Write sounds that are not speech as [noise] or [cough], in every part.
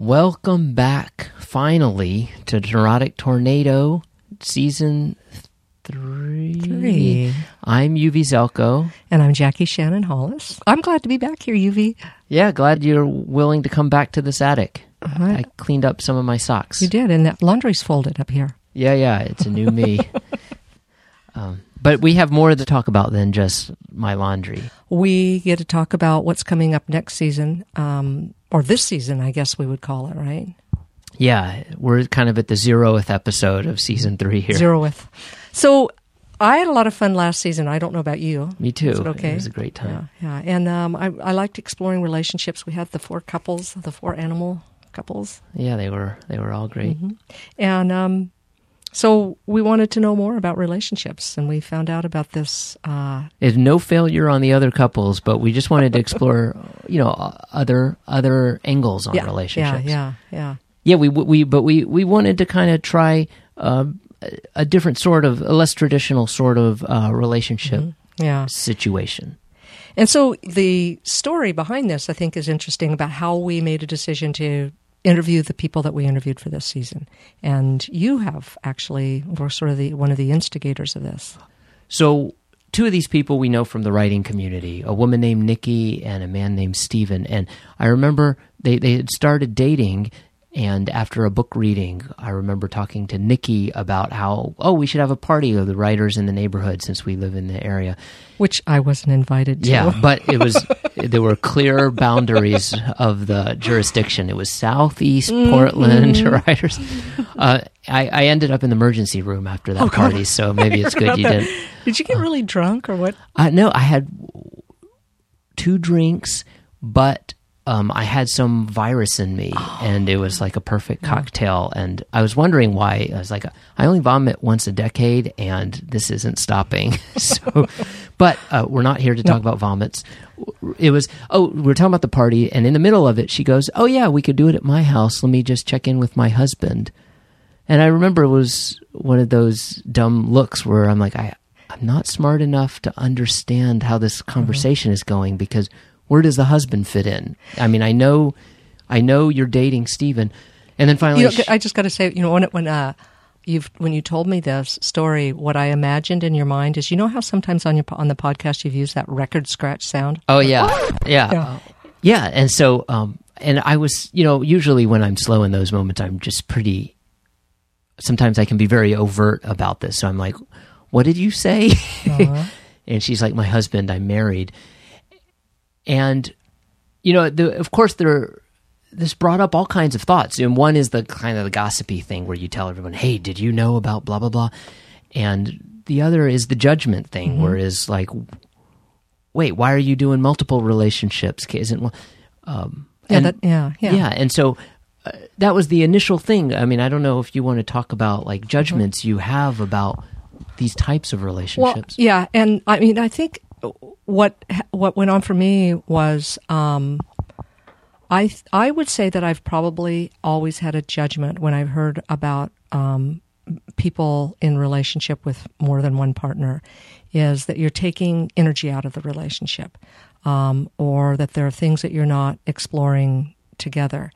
Welcome back, finally, to Neurotic Tornado season three. Three. I'm Yuvi Zalkow. And I'm Jackie Shannon Hollis. I'm glad to be back here, Yuvi. Yeah, glad you're willing to come back to this attic. right. I cleaned up some of my socks. You did, and that laundry's folded up here. Yeah, yeah, it's a new me. [laughs] um, but we have more to talk about than just my laundry. We get to talk about what's coming up next season, um, or this season, I guess we would call it, right? Yeah, we're kind of at the zeroth episode of season three here. Zeroth. So I had a lot of fun last season. I don't know about you. Me too. It okay? It was a great time. Yeah, yeah. And um, I, I liked exploring relationships. We had the four couples, the four animal couples, Yeah, they were they were all great. and um, so we wanted to know more about relationships, and we found out about this. Uh, There's no failure on the other couples, but we just wanted to explore, [laughs] you know, other other angles on yeah, relationships. yeah, yeah, yeah. Yeah, we we but we we wanted to kind of try uh, a- different sort of a less traditional sort of uh, relationship Yeah. situation. And so the story behind this, I think, is interesting about how we made a decision to interview the people that we interviewed for this season. And you have actually were sort of the one of the instigators of this. So, two of these people we know from the writing community a woman named Nikki and a man named Steven. And I remember they, they had started dating. And after a book reading, I remember talking to Nikki about how, oh, we should have a party of the writers in the neighborhood since we live in the area. Which I wasn't invited to. Yeah, but it was [laughs] there were clear boundaries of the jurisdiction. It was Southeast Portland [laughs] writers. Uh, I, I ended up in the emergency room after that party, so maybe it's good you [laughs] didn't. Did you get really drunk or what? Uh, no, I had two drinks, but um, I had some virus in me, and it was like a perfect cocktail. And I was wondering why. I was like, I only vomit once a decade, and this isn't stopping. [laughs] so, but uh, we're not here to talk about vomits. It was oh, we we're talking about the party, and in the middle of it, she goes, "Oh yeah, we could do it at my house. Let me just check in with my husband." And I remember it was one of those dumb looks where I'm like, I, I'm not smart enough to understand how this conversation is going because where does the husband fit in? I mean, I know, I know you're dating Steven. And then finally, You know, I just got to say, you know, when it, when uh, you've when you told me this story, what I imagined in your mind is, you know, how sometimes on your on the podcast you've used that record scratch sound. oh yeah, yeah, Yeah. Yeah. And so, um, and I was, you know, usually when I'm slow in those moments, I'm just pretty. Sometimes I can be very overt about this. So I'm like, "What did you say?" [laughs] and she's like, "My husband. I'm married." And you know the, of course there this brought up all kinds of thoughts. And one is the kind of the gossipy thing where you tell everyone hey did you know about blah blah blah? And the other is the judgment thing where it's like wait why are you doing multiple relationships isn't um Yeah, and- that, yeah, yeah, yeah and so uh, that was the initial thing. I mean i don't know if you want to talk about like judgments you have about these types of Well, relationships. yeah, and I mean, I think what what went on for me was um, I I would say that I've probably always had a judgment when I've heard about um, people in relationship with more than one partner, is that you're taking energy out of the relationship, um, or that there are things that you're not exploring together,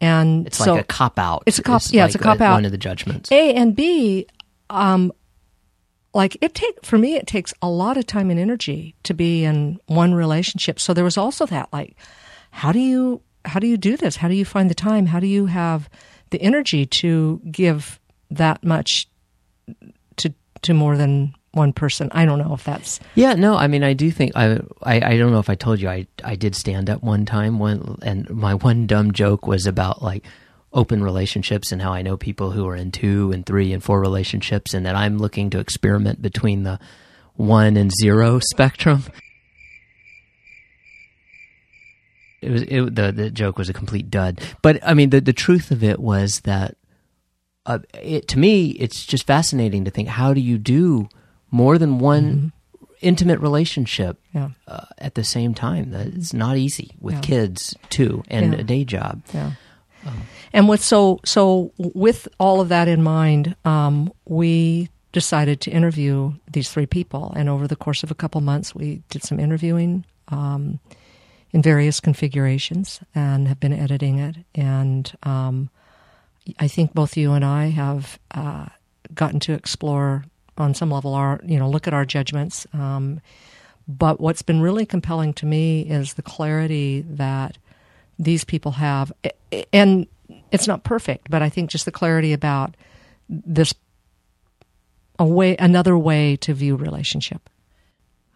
and it's so like a cop out It's a cop- yeah, it's a like cop-out. one of the judgments a and B, um, like it take for me, it takes a lot of time and energy to be in one relationship. So there was also that, like, how do you how do you do this? How do you find the time? How do you have the energy to give that much to to more than one person? I don't know if that's Yeah, no, I mean, I do think I, I, I don't know if I told you I, I did stand up one time one, and my one dumb joke was about like open relationships and how I know people who are in two and three and four relationships, and that I'm looking to experiment between the one and zero spectrum. It was it, the the joke was a complete dud, but I mean the the truth of it was that uh, it to me it's just fascinating to think how do you do more than one intimate relationship yeah uh, at the same time It's not easy with Yeah. kids too and Yeah. a day job yeah. And with so so with all of that in mind, um, we decided to interview these three people, and over the course of a couple months, we did some interviewing, um, in various configurations and have been editing it. And um, I think both you and I have uh, gotten to explore on some level our, you know, look at our judgments. Um, but what's been really compelling to me is the clarity that these people have. And it's not perfect, but I think just the clarity about this a way another way to view relationship.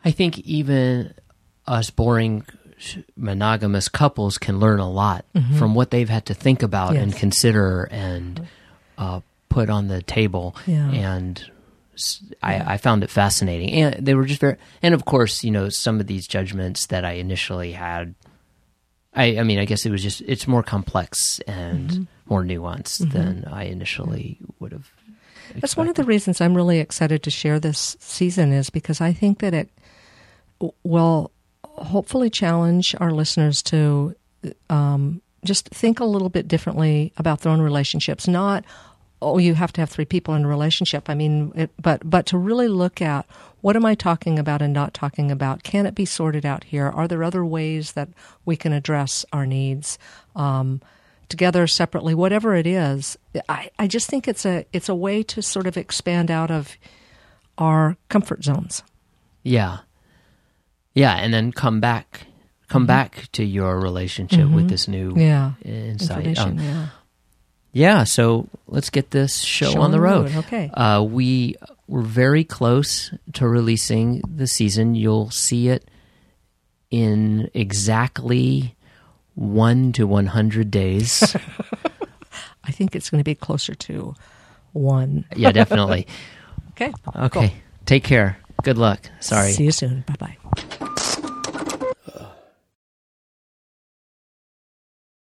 I think even us boring monogamous couples can learn a lot mm-hmm. from what they've had to think about yes. and consider and uh, put on the table. Yeah. And I, I, found it fascinating. And they were just very, and of course, you know, some of these judgments that I initially had. I, I mean, I guess it was just, it's more complex and mm-hmm. more nuanced mm-hmm. than I initially would have. Expected. That's one of the reasons I'm really excited to share this season, is because I think that it will hopefully challenge our listeners to um, just think a little bit differently about their own relationships. Not, oh, you have to have three people in a relationship. I mean, it, but but to really look at what am I talking about and not talking about? Can it be sorted out here? Are there other ways that we can address our needs? Um, together separately whatever it is I, I just think it's a it's a way to sort of expand out of our comfort zones yeah yeah, and then come back, come mm-hmm. back to your relationship mm-hmm. with this new yeah insight. Um, yeah. Yeah, so let's get this show, show on the road. road. Okay, uh, we we're very close to releasing the season. You'll see it in exactly one to one hundred days. [laughs] I think it's going to be closer to one. yeah, definitely. [laughs] okay. Okay. Cool. Take care. Good luck. Sorry. See you soon. Bye bye.